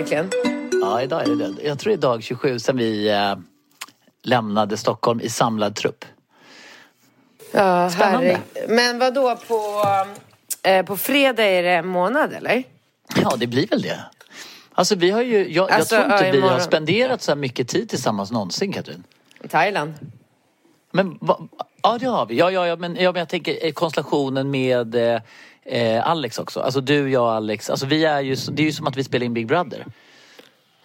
Verkligen? Ja, idag är det det. Jag tror det är dag 27 sen vi eh, lämnade Stockholm i samlad trupp. Ja, Spännande. herregud. Men vad då på, eh, på fredag är det en månad eller? Ja, det blir väl det. Alltså vi har ju, jag, Alltså, jag tror inte ja, vi har imorgon. spenderat så här mycket tid tillsammans någonsin Katrin. Thailand? Men va, ja det har vi. Ja, ja, ja, men, ja, men jag tänker eh, konstellationen med eh, eh, Alex också. Alltså du, jag, Alex. Alltså vi är ju, det är ju som att vi spelar in Big Brother.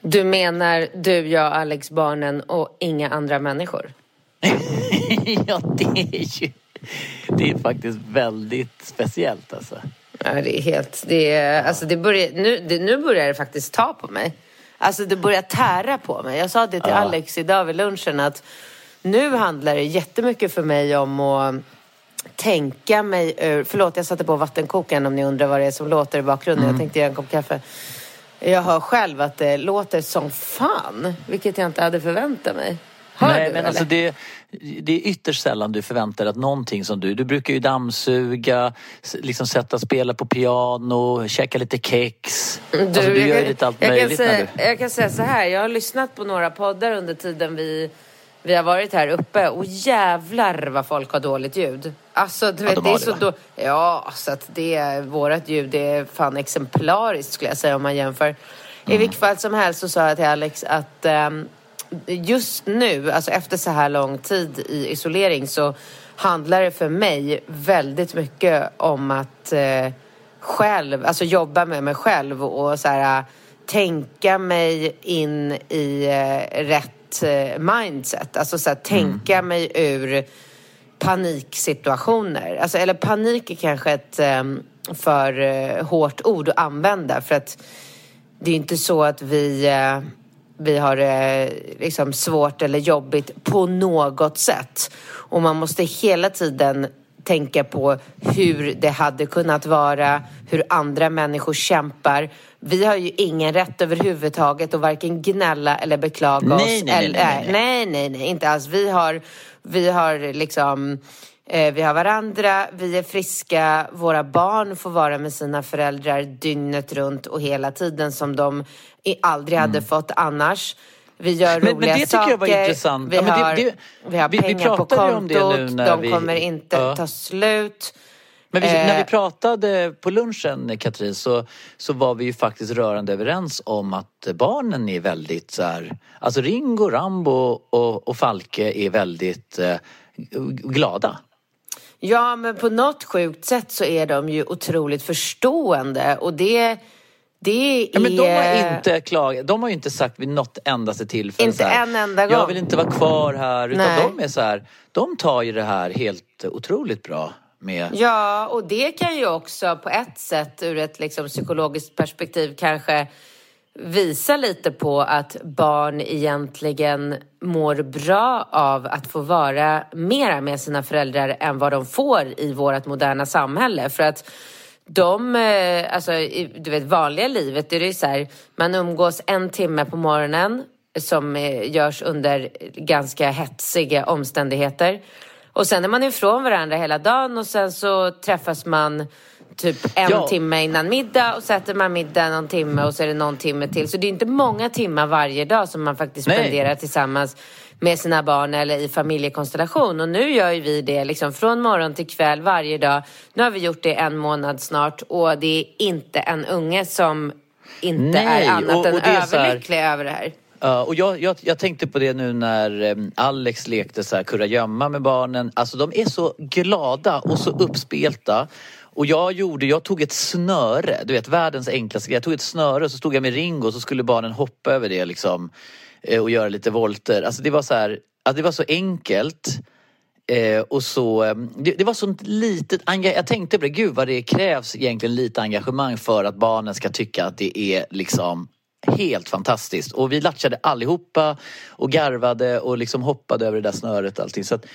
Du menar du, jag, Alex, barnen och inga andra människor? ja, det är ju... Det är faktiskt väldigt speciellt alltså. Ja, det är helt... Det är, alltså det börjar, nu, det, nu börjar det faktiskt ta på mig. Alltså det börjar tära på mig. Jag sa det till Ja. Alex idag vid lunchen att nu handlar det jättemycket för mig om att tänka mig ur... Förlåt, jag satte på vattenkokaren om ni undrar vad det är som låter i bakgrunden. Mm. Jag tänkte göra en kopp kaffe. Jag hör själv att det låter som fan, vilket jag inte hade förväntat mig. Hör Nej, du, men eller? alltså det, det är ytterst sällan du förväntar dig att någonting som du... Du brukar ju dammsuga, liksom sätta spela på piano, käka lite kex. alltså, du gör ju kan- lite allt jag kan, möjligt när säga, du... jag kan säga så här, jag har lyssnat på några poddar under tiden vi, vi har varit här uppe och jävlar vad folk har dåligt ljud. Alltså, du Ja, vet, de det är det, så då, Ja, så att det, vårat ljud är fan exemplariskt skulle jag säga om man jämför. Mm. I vilket fall som helst så sa jag till Alex att ehm, just nu, alltså efter så här lång tid i isolering så handlar det för mig väldigt mycket om att eh, själv, alltså jobba med mig själv och så här, tänka mig in i eh, rätt eh, mindset. Alltså så här, tänka mig ur paniksituationer. Alltså, eller panik är kanske ett um, för eh, hårt ord att använda för att det är inte så att vi, eh, vi har liksom svårt eller jobbigt på något sätt. Och man måste hela tiden tänka på hur det hade kunnat vara, hur andra människor kämpar. Vi har ju ingen rätt överhuvudtaget att varken gnälla eller beklaga Nej, oss. nej, nej, eller, nej, nej. nej, nej, nej, inte alls. Vi har, vi har liksom Eh, Vi har varandra, vi är friska, våra barn får vara med sina föräldrar dygnet runt och hela tiden som de aldrig hade fått annars. Vi gör. Men- men roliga det tycker saker. jag var intressant. Vi, Ja, men det- har, det- vi har vi- pengar på det kontot, de kommer inte Ja. ta slut. Men vi, när vi Eh. pratade på lunchen, Katrin, så, så var vi ju faktiskt rörande överens om att barnen är väldigt så här... Alltså Ringo, Rambo och, och Falke är väldigt eh, glada. Ja, men på något sjukt sätt så är de ju otroligt förstående och det, det är... Ja, men de har inte klagat. De har ju inte sagt vid något endaste tillfälle Inte här, en enda Jag gång." vill inte vara kvar här. Utan Nej. de är så här, de tar ju det här helt otroligt bra med... Ja, och det kan ju också på ett sätt ur ett liksom psykologiskt perspektiv kanske visa lite på att barn egentligen mår bra av att få vara mera med sina föräldrar än vad de får i vårt moderna samhälle. För att de, eh, alltså i du vet, vanliga livet är det ju så här, man umgås en timme på morgonen som eh, görs under ganska hetsiga omständigheter. Och sen är man ifrån varandra hela dagen och sen så träffas man typ en Ja. timme innan middag och så äter man middag någon timme och så är det någon timme till. Så det är inte många timmar varje dag som man faktiskt Nej. spenderar tillsammans. Med sina barn eller i familjekonstellation. Och nu gör ju vi det liksom från morgon till kväll varje dag. Nu har vi gjort det en månad snart och det är inte en unge som inte Nej, är annat och- än och är så här- överlycklig över det här. Ja, och jag, jag, jag tänkte på det nu när eh, Alex lekte så här kurragömma med barnen. Alltså de är så glada och så uppspelta. Och jag gjorde, jag tog ett snöre, du vet världens enklaste grej. Jag tog ett snöre och så stod jag med Ringo och så skulle barnen hoppa över det liksom. Eh, och göra lite volter. Alltså det var så här, alltså det var så enkelt. Eh, och så, eh, det, det var sånt litet, jag tänkte på det, gud vad det krävs egentligen lite engagemang för att barnen ska tycka att det är liksom helt fantastiskt. Och vi latchade allihopa och garvade och liksom hoppade över det där snöret och allting. Så att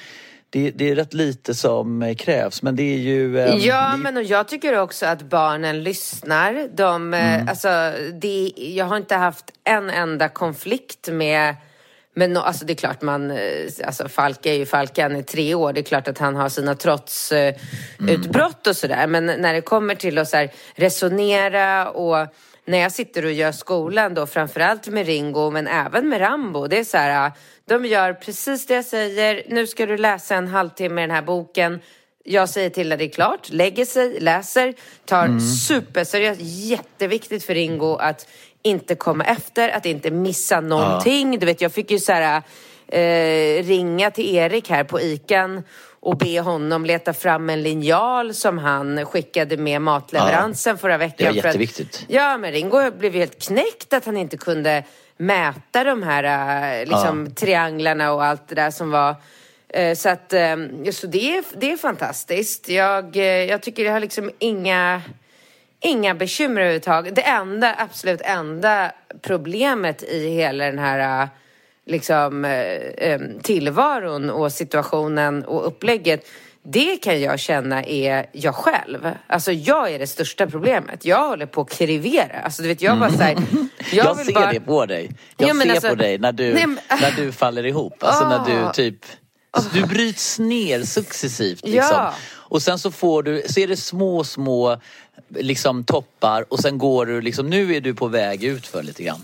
det, det är rätt lite som eh, krävs men det är ju... eh, Ja, det, men och jag tycker också att barnen lyssnar. De, eh, Mm. alltså, det, jag har inte haft en enda konflikt med men no, alltså det är klart man, eh, alltså Falk är ju Falk, han är tre år, det är klart att han har sina trotsutbrott Mm. utbrott och sådär. Men när det kommer till att så här, resonera och när jag sitter och gör skolan då, framförallt med Ringo men även med Rambo, det är så här, de gör precis det jag säger, nu ska du läsa en halvtimme i den här boken, jag säger till när det är klart, lägger sig, läser, tar superseriöst, jätteviktigt för Ringo att inte komma efter, att inte missa någonting. Du vet, jag fick ju så här, eh, ringa till Erik här på ICAn och be honom leta fram en linjal som han skickade med matleveransen förra veckan. Det var för att- jätteviktigt. Ja, men Ringo blev helt knäckt att han inte kunde mäta de här eh, liksom, trianglarna och allt det där som var. Eh, Så att, eh, så det är, det är fantastiskt. Jag, jag tycker det har liksom inga, inga bekymmer överhuvudtaget. Det enda, absolut enda problemet i hela den här liksom, eh, tillvaron och situationen och upplägget det kan jag känna är jag själv. Alltså jag är det största problemet. Jag håller på att krivera. Alltså du vet, jag bara såhär... jag vill ser bara- det på dig. Jag Ja, ser alltså- på dig när du, Nej, men- när du faller ihop. Alltså när Ah. du typ... Alltså, du bryts ner successivt. Liksom. Ja. Och sen så får du, så är det små, små liksom, toppar och sen går du liksom, nu är du på väg ut för lite grann.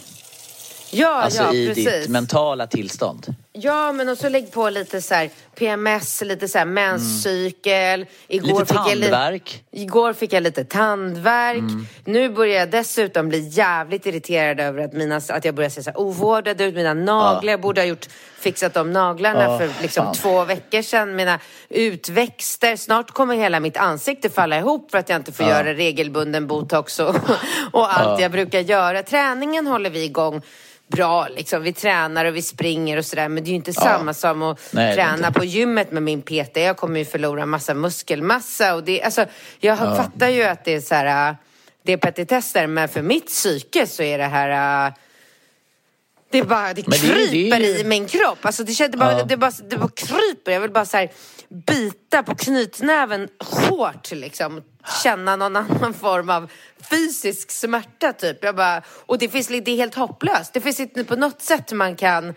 Ja, Alltså ja, i precis. ditt mentala tillstånd. Ja, men och så lägg på lite så här PMS, lite så här menscykel. Igår Lite fick jag li- tandvärk. Igår fick jag lite tandvärk. Mm. Nu börjar jag dessutom bli jävligt irriterad över att, mina, att jag börjar se så här ovårdad ut. Mina naglar, jag borde ha gjort, fixat de naglarna Ja, för liksom fan. två veckor sedan. Mina utväxter. Snart kommer hela mitt ansikte falla ihop för att jag inte får göra regelbunden botox och, och allt jag brukar göra. Träningen håller vi igång bra liksom. Vi tränar och vi springer och sådär. Men det är ju inte samma som att Nej, träna på gymmet med min PT. Jag kommer ju förlora massa muskelmassa. Och det, alltså, jag fattar ju att det är så här, äh, det är petitesser. Men för mitt psyke så är det här... Det, bara, det Men det kryper det ju- i min kropp. Alltså det, känns, det, bara, Ja. det, bara, det bara kryper. Jag vill bara så här, bita på knytnäven hårt liksom. Känna någon annan form av fysisk smärta typ. Jag bara, och det, finns, det är helt hopplöst. Det finns inte på något sätt man kan...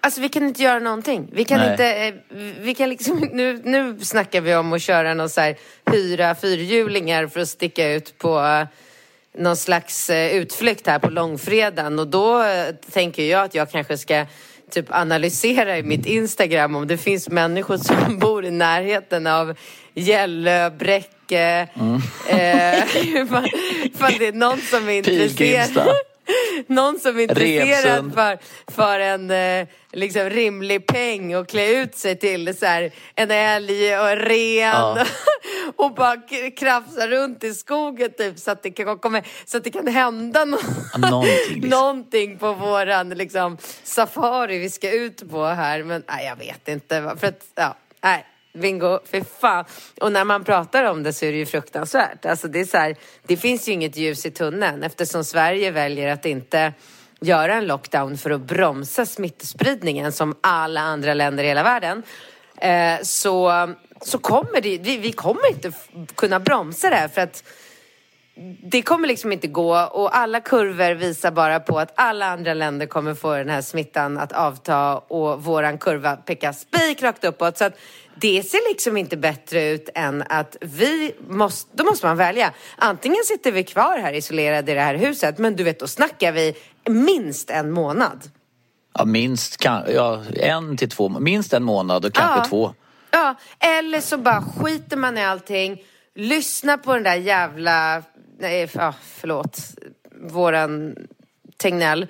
Alltså vi kan inte göra någonting. Vi kan Nej. inte, eh, vi kan liksom, nu, nu snackar vi om att köra någon så här, hyra fyrhjulingar för att sticka ut på någon slags eh, utflykt här på långfredagen och då eh, tänker jag att jag kanske ska typ analysera i mitt Instagram om det finns människor som bor i närheten av Gällö, Bräcke, eh, ifall, ifall det är någon som är intresserad. Någon som är intresserad för, för en eh, liksom rimlig peng och klä ut sig till så här, en älg och en ren Ja. och bara krafsa runt i skogen typ så att det kan, komma, så att det kan hända no någonting, liksom. någonting på våran liksom, safari vi ska ut på här. Men nej, jag vet inte. För att, ja, nej. Bingo, för fan. Och när man pratar om det så är det ju fruktansvärt. Alltså det, är så här, det finns ju inget ljus i tunneln eftersom Sverige väljer att inte göra en lockdown för att bromsa smittspridningen som alla andra länder i hela världen. Eh, så, så kommer det, vi, vi kommer inte kunna bromsa det här för att det kommer liksom inte gå och alla kurvor visar bara på att alla andra länder kommer få den här smittan att avta och våran kurva pekar spikrakt uppåt. Så att det ser liksom inte bättre ut än att vi måste, då måste man välja. Antingen sitter vi kvar här isolerade i det här huset, men du vet, då snackar vi minst en månad. Ja, minst kan, ja, en till två, minst en månad och kanske Ja. två. Ja, eller så bara skiter man i allting, lyssnar på den där jävla, nej, ah, förlåt, våran Tegnell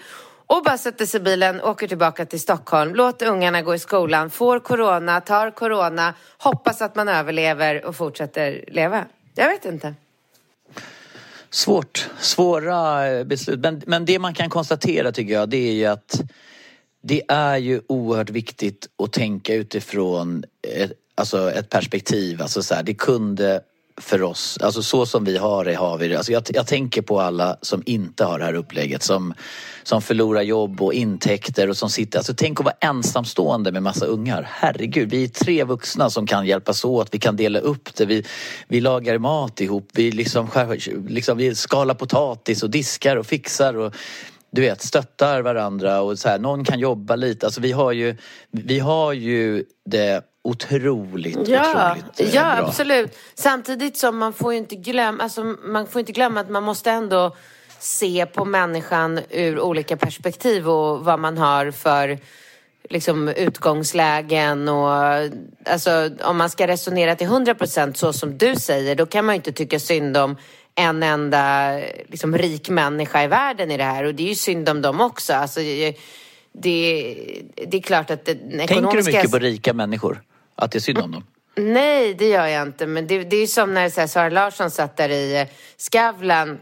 och bara sätter sig i bilen, åker tillbaka till Stockholm, låter ungarna gå i skolan, får corona, tar corona, hoppas att man överlever och fortsätter leva. Jag vet inte. Svårt, svåra eh, beslut. Men, men det man kan konstatera tycker jag det är ju att det är ju oerhört viktigt att tänka utifrån ett, alltså ett perspektiv. Alltså så här, det kunde för oss, alltså så som vi har det har vi det. Alltså jag, jag tänker på alla som inte har det här upplägget som, som förlorar jobb och intäkter och som sitter, alltså tänk att vara ensamstående med massa ungar. Herregud, vi är tre vuxna som kan hjälpas åt, vi kan dela upp det, vi, vi lagar mat ihop, vi liksom, liksom vi skalar potatis och diskar och fixar och du vet, stöttar varandra och så här, någon kan jobba lite. Alltså vi har ju, vi har ju det otroligt, Ja, otroligt eh, ja bra. absolut. Samtidigt som man får ju inte glömma, alltså, man får inte glömma att man måste ändå se på människan ur olika perspektiv och vad man har för liksom, utgångslägen och alltså, om man ska resonera till 100 procent så som du säger, då kan man ju inte tycka synd om en enda liksom, rik människa i världen i det här och det är ju synd om dem också. Alltså, det, det är klart att den Tänker du ekonomiska... mycket på rika människor? Att det är synd om dem? Nej, det gör jag inte. Men det, det är ju som när så här, Sara Larsson satt där i eh, Skavlan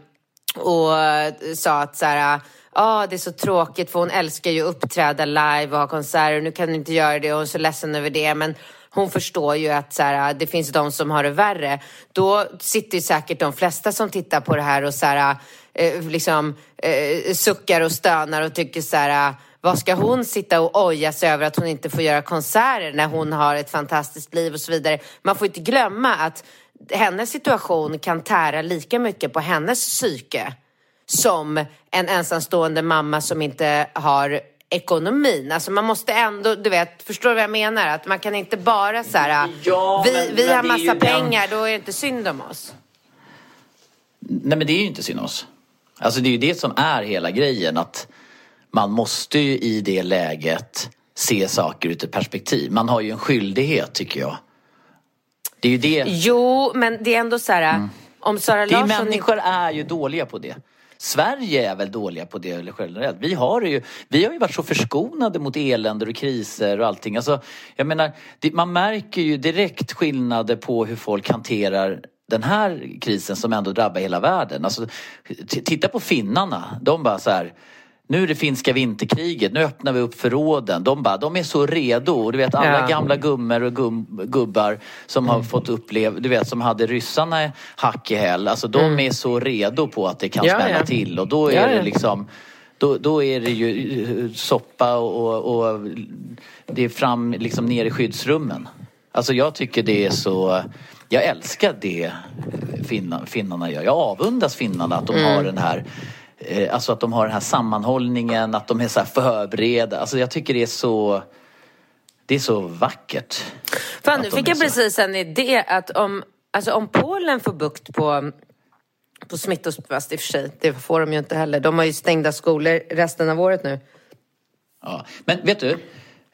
och eh, sa att så här, ah, ah, det är så tråkigt för hon älskar ju att uppträda live och ha konserter nu kan hon inte göra det och hon är så ledsen över det. Men hon förstår ju att så här, eh, det finns de som har det värre. Då sitter ju säkert de flesta som tittar på det här och så här, eh, liksom, eh, suckar och stönar och tycker så här vad ska hon sitta och oja sig över att hon inte får göra konserter när hon har ett fantastiskt liv och så vidare. Man får inte glömma att hennes situation kan tära lika mycket på hennes psyke som en ensamstående mamma som inte har ekonomin. Alltså man måste ändå, du vet, förstår du vad jag menar? Att man kan inte bara så här, Ja, vi, men- vi men har massa den- pengar, då är det inte synd om oss. Nej men det är ju inte synd om oss. Alltså det är ju det som är hela grejen att man måste ju i det läget se saker ur ett perspektiv. Man har ju en skyldighet tycker jag. Det är ju det. Jo, men det är ändå så här, om Sara Det är Larsson... människor är ju dåliga på det. Sverige är väl dåliga på det eller generellt. Vi har, ju, vi har ju varit så förskonade mot eländer och kriser och allting. Alltså, jag menar, det, man märker ju direkt skillnader på hur folk hanterar den här krisen som ändå drabbar hela världen. Alltså, titta på finnarna. De bara så här nu är det finska vinterkriget, nu öppnar vi upp förråden. De, bara, de är så redo. Du vet alla Ja. gamla gummor och gum, gubbar som har fått uppleva, du vet som hade ryssarna hack i häl. Alltså de är så redo på att det kan Ja, smälla ja. till och då är det liksom då, då är det ju eh, soppa och, och det är fram liksom ner i skyddsrummen. Alltså jag tycker det är så jag älskar det finna, finnarna gör. Jag avundas finnarna att de Mm. har den här eh, Alltså att de har den här sammanhållningen, att de är så här förberedda. Alltså jag tycker det är så Det är så vackert. Fan, nu fick jag så- precis en idé att om, alltså om Polen får bukt på, på smittor, fast i och för sig, det får de ju inte heller. De har ju stängda skolor resten av året nu. Ja. Men vet du,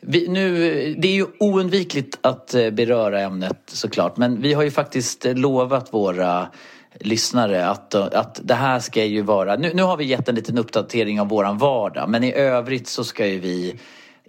vi, nu, det är ju oundvikligt att eh, beröra ämnet såklart men vi har ju faktiskt eh, lovat våra lyssnare att, att det här ska ju vara, nu, nu har vi gett en liten uppdatering av våran vardag men i övrigt så ska ju vi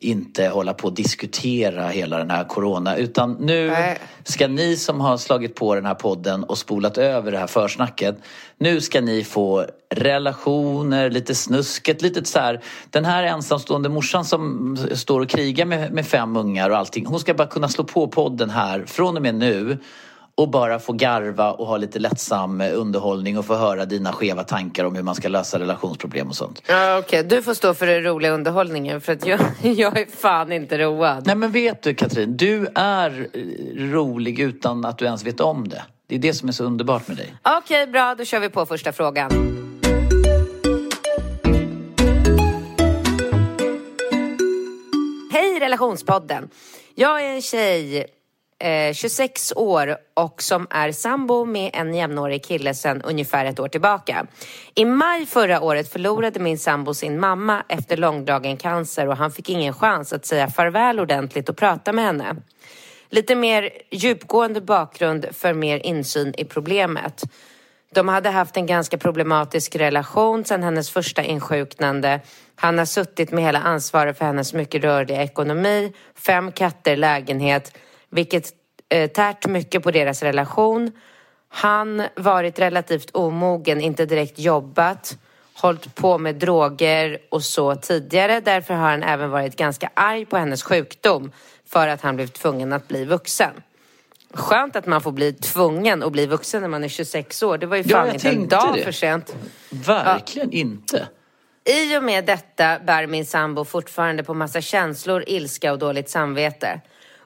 inte hålla på och diskutera hela den här corona utan nu Nej. ska ni som har slagit på den här podden och spolat över det här försnacket nu ska ni få relationer, lite snusket, lite så här den här ensamstående morsan som står och krigar med, med fem ungar och allting hon ska bara kunna slå på podden här från och med nu och bara få garva och ha lite lättsam underhållning och få höra dina skeva tankar om hur man ska lösa relationsproblem och sånt. Ja, Okej, du får stå för den roliga underhållningen för att jag, jag är fan inte road. Nej men vet du Katrin, du är eh, rolig utan att du ens vet om det. Det är det som är så underbart med dig. Okej, bra, då kör vi på första frågan. Hej relationspodden! Jag är en tjej eh, 26 år och som är sambo med en jämnårig kille sedan ungefär ett år tillbaka. I maj förra året förlorade min sambo sin mamma efter långdragen cancer och han fick ingen chans att säga farväl ordentligt och prata med henne. Lite mer djupgående bakgrund för mer insyn i problemet. De hade haft en ganska problematisk relation sedan hennes första insjuknande. Han har suttit med hela ansvaret för hennes mycket rörliga ekonomi, fem katter, lägenhet, vilket eh, tärt mycket på deras relation. Han varit relativt omogen, inte direkt jobbat, hållit på med droger och så tidigare. Därför har han även varit ganska arg på hennes sjukdom för att han blev tvungen att bli vuxen. Skönt att man får bli tvungen att bli vuxen när man är 26 år. Det var ju Ja, fan jag inte en dag det. för sent. Verkligen inte. I och med detta bär min sambo fortfarande på massa känslor, ilska och dåligt samvete.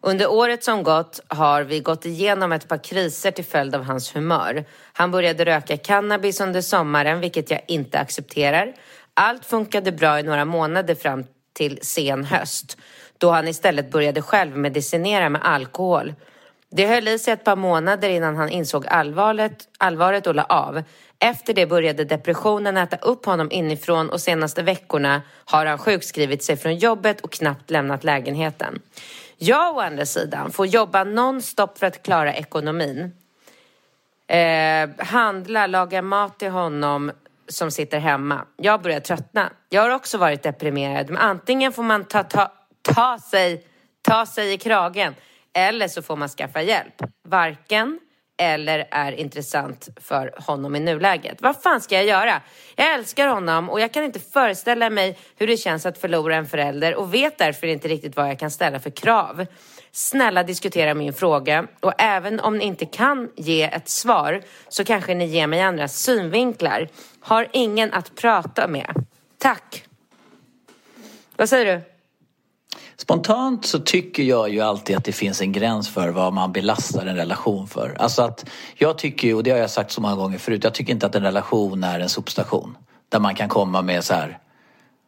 Under året som gått har vi gått igenom ett par kriser till följd av hans humör. Han började röka cannabis under sommaren, vilket jag inte accepterar. Allt funkade bra i några månader fram till sen höst, då han istället började självmedicinera med alkohol. Det höll i sig ett par månader innan han insåg allvaret, allvaret och la av. Efter det började depressionen äta upp honom inifrån och senaste veckorna har han sjukskrivit sig från jobbet och knappt lämnat lägenheten. Jag å andra sidan får jobba nonstop för att klara ekonomin. Eh, handla, laga mat till honom som sitter hemma. Jag börjar tröttna. Jag har också varit deprimerad, men antingen får man ta, ta, ta, sig, ta sig i kragen eller så får man skaffa hjälp. Varken eller är intressant för honom i nuläget. Vad fan ska jag göra? Jag älskar honom och jag kan inte föreställa mig hur det känns att förlora en förälder och vet därför inte riktigt vad jag kan ställa för krav. Snälla diskutera min fråga och även om ni inte kan ge ett svar så kanske ni ger mig andra synvinklar. Har ingen att prata med. Tack. Vad säger du? Spontant så tycker jag ju alltid att det finns en gräns för vad man belastar en relation för. Alltså att jag tycker ju, och det har jag sagt så många gånger förut, jag tycker inte att en relation är en sopstation. Där man kan komma med så här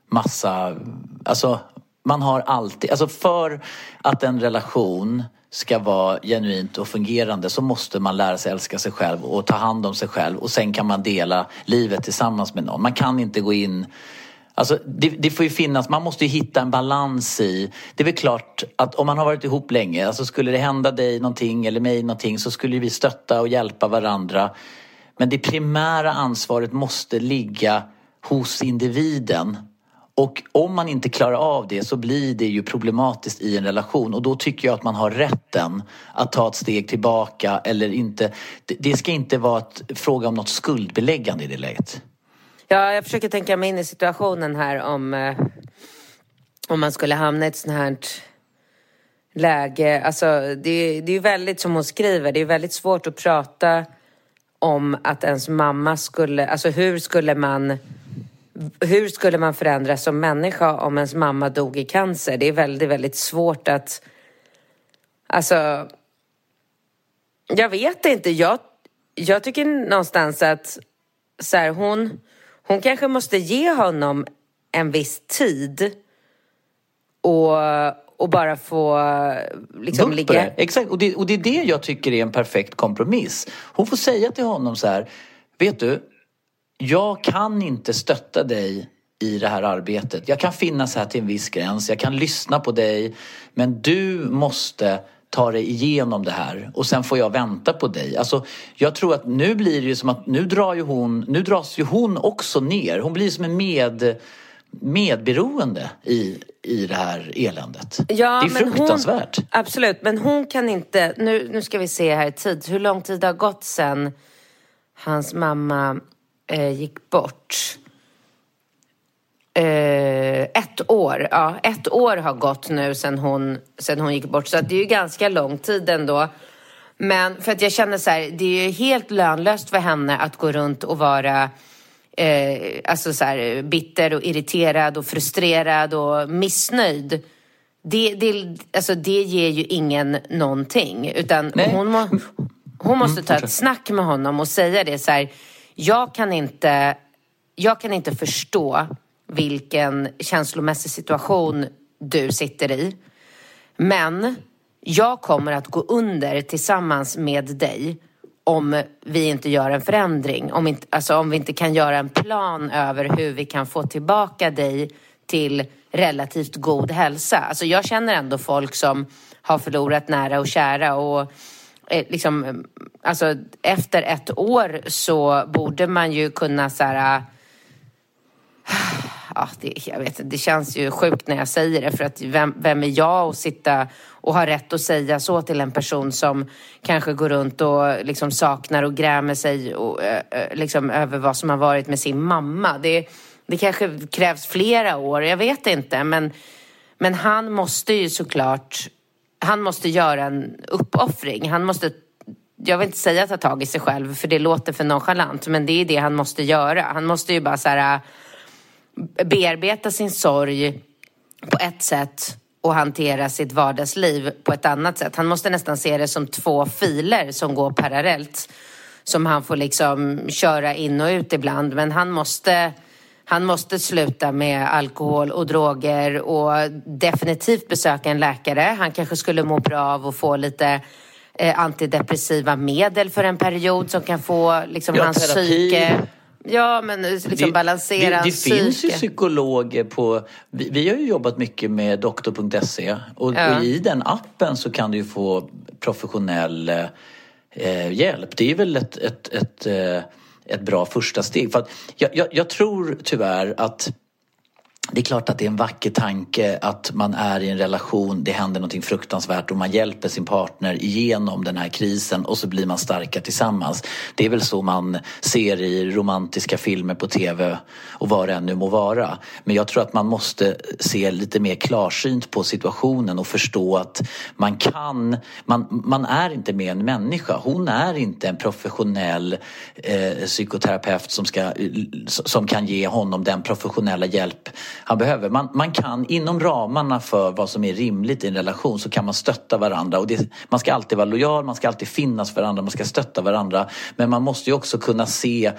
massa, alltså man har alltid, alltså för att en relation ska vara genuint och fungerande så måste man lära sig älska sig själv och ta hand om sig själv och sen kan man dela livet tillsammans med någon. Man kan inte gå in Alltså det, det får ju finnas, man måste ju hitta en balans i. Det är väl klart att om man har varit ihop länge, alltså skulle det hända dig någonting eller mig någonting så skulle vi stötta och hjälpa varandra. Men det primära ansvaret måste ligga hos individen. Och om man inte klarar av det så blir det ju problematiskt i en relation och då tycker jag att man har rätten att ta ett steg tillbaka eller inte. Det, det ska inte vara ett, fråga om något skuldbeläggande i det läget. Ja, jag försöker tänka mig in i situationen här om, eh, om man skulle hamna i ett sånt här läge. Alltså, det, det är ju väldigt, som hon skriver, det är väldigt svårt att prata om att ens mamma skulle, alltså hur skulle man hur skulle man förändras som människa om ens mamma dog i cancer? Det är väldigt, väldigt svårt att... Alltså... Jag vet inte. Jag, jag tycker någonstans att så här, hon, hon kanske måste ge honom en viss tid och, och bara få liksom ligga... Exakt, och det, och det är det jag tycker är en perfekt kompromiss. Hon får säga till honom så här, vet du, jag kan inte stötta dig i det här arbetet. Jag kan finnas här till en viss gräns, jag kan lyssna på dig, men du måste ta dig igenom det här och sen får jag vänta på dig. Alltså, jag tror att nu blir det ju som att nu drar ju hon, nu dras ju hon också ner. Hon blir som en med, medberoende i, i det här eländet. Ja, det är fruktansvärt. Hon, absolut, men hon kan inte... Nu, nu ska vi se här i tid. Hur lång tid det har gått sen hans mamma eh, gick bort? Eh, ett år. Ja, ett år har gått nu sen hon, sen hon gick bort. Så det är ju ganska lång tid ändå. Men för att jag känner så här, det är ju helt lönlöst för henne att gå runt och vara eh, alltså så här, bitter och irriterad och frustrerad och missnöjd. Det, det, alltså det ger ju ingen någonting. Utan Nej. hon, må, hon måste ta fortsätt. ett snack med honom och säga det så här. Jag kan inte, jag kan inte förstå vilken känslomässig situation du sitter i. Men jag kommer att gå under tillsammans med dig om vi inte gör en förändring. Om, inte, alltså om vi inte kan göra en plan över hur vi kan få tillbaka dig till relativt god hälsa. Alltså jag känner ändå folk som har förlorat nära och kära och eh, liksom, alltså efter ett år så borde man ju kunna så här, ah, ja, det, jag vet, det känns ju sjukt när jag säger det för att vem, vem är jag att sitta och ha rätt att säga så till en person som kanske går runt och liksom saknar och grämer sig och, liksom, över vad som har varit med sin mamma. Det, det kanske krävs flera år, jag vet inte. Men, men han måste ju såklart, han måste göra en uppoffring. Han måste, jag vill inte säga ta tag i sig själv för det låter för nonchalant. Men det är det han måste göra. Han måste ju bara så här, bearbeta sin sorg på ett sätt och hantera sitt vardagsliv på ett annat sätt. Han måste nästan se det som två filer som går parallellt. Som han får liksom köra in och ut ibland. Men han måste, han måste sluta med alkohol och droger och definitivt besöka en läkare. Han kanske skulle må bra av att få lite eh, antidepressiva medel för en period som kan få liksom, ja, hans psyke Ja, men liksom det, balansera Det, det finns ju psykologer på... Vi, vi, har ju jobbat mycket med doktor.se och, ja. och, i den appen så kan du ju få professionell eh, hjälp. Det är väl ett, ett, ett, ett, eh, ett bra första steg. För jag, jag, jag tror tyvärr att det är klart att det är en vacker tanke att man är i en relation, det händer någonting fruktansvärt och man hjälper sin partner igenom den här krisen och så blir man starka tillsammans. Det är väl så man ser i romantiska filmer på TV och vad det än nu må vara. Men jag tror att man måste se lite mer klarsynt på situationen och förstå att man kan, man, man är inte med en människa. Hon är inte en professionell eh, psykoterapeut som, ska, som kan ge honom den professionella hjälp han behöver. Man, man kan inom ramarna för vad som är rimligt i en relation så kan man stötta varandra. Och det, man ska alltid vara lojal, man ska alltid finnas för varandra, man ska stötta varandra. Men man måste ju också kunna se,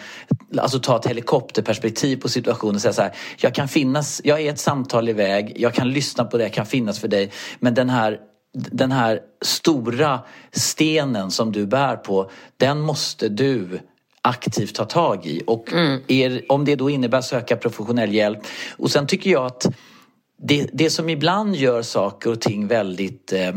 alltså ta ett helikopterperspektiv på situationen och säga så här, jag kan finnas, jag är ett samtal iväg, jag kan lyssna på det, jag kan finnas för dig. Men den här den här stora stenen som du bär på, den måste du aktivt ta tag i. Och mm. er, om det då innebär att söka professionell hjälp. Och sen tycker jag att det, det som ibland gör saker och ting väldigt eh,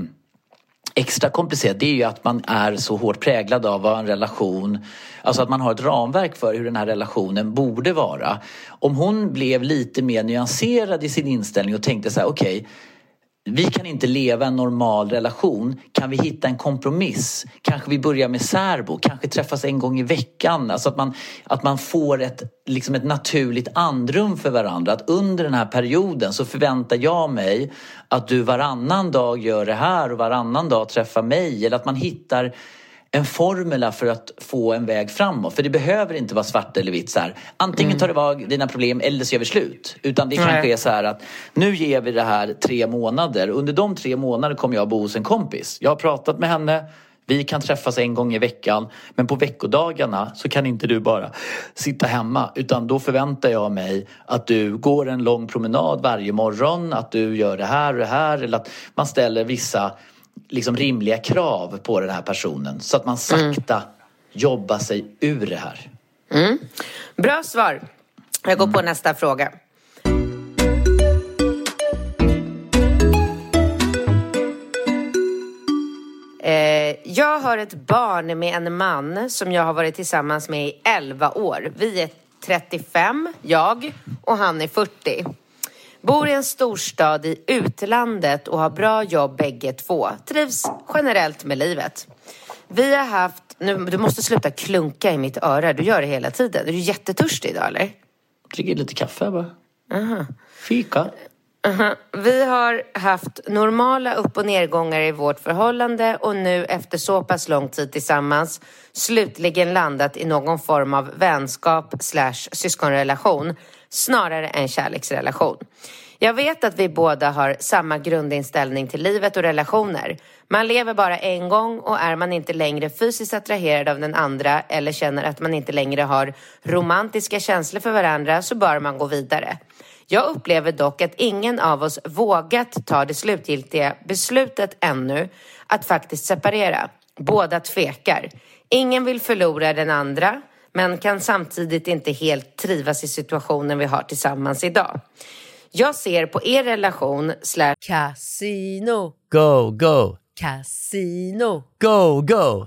extra komplicerat det är ju att man är så hårt präglad av vad en relation, alltså att man har ett ramverk för hur den här relationen borde vara. Om hon blev lite mer nyanserad i sin inställning och tänkte så här, okej okay, vi kan inte leva en normal relation. Kan vi hitta en kompromiss? Kanske vi börjar med särbo, kanske träffas en gång i veckan. Alltså att man, att man får ett, liksom ett naturligt andrum för varandra. Att under den här perioden så förväntar jag mig att du varannan dag gör det här och varannan dag träffar mig. Eller att man hittar en formula för att få en väg framåt. För det behöver inte vara svart eller vitt. Så här. Antingen mm. tar det av dina problem eller så gör vi slut. Utan det Nej. kanske är så här att nu ger vi det här tre månader. Under de tre månaderna kommer jag bo hos en kompis. Jag har pratat med henne. Vi kan träffas en gång i veckan men på veckodagarna så kan inte du bara sitta hemma utan då förväntar jag mig att du går en lång promenad varje morgon, att du gör det här och det här eller att man ställer vissa liksom rimliga krav på den här personen så att man sakta mm. jobbar sig ur det här. Mm. Bra svar. Jag går på nästa fråga. Eh, jag har ett barn med en man som jag har varit tillsammans med i 11 år. Vi är 35, jag, och han är 40. Bor i en storstad i utlandet och har bra jobb bägge två. Trivs generellt med livet. Vi har haft... Nu, du måste sluta klunka i mitt öra. Du gör det hela tiden. Är du jättetörstig idag eller? Dricker lite kaffe bara. Aha. Fika. Uh-huh. Vi har haft normala upp och nedgångar i vårt förhållande och nu efter så pass lång tid tillsammans slutligen landat i någon form av vänskap slash syskonrelation snarare än kärleksrelation. Jag vet att vi båda har samma grundinställning till livet och relationer. Man lever bara en gång och är man inte längre fysiskt attraherad av den andra eller känner att man inte längre har romantiska känslor för varandra så bör man gå vidare. Jag upplever dock att ingen av oss vågat ta det slutgiltiga beslutet ännu att faktiskt separera. Båda tvekar. Ingen vill förlora den andra men kan samtidigt inte helt trivas i situationen vi har tillsammans idag. Jag ser på er relation slash Casino, Go, go, casino, go, go,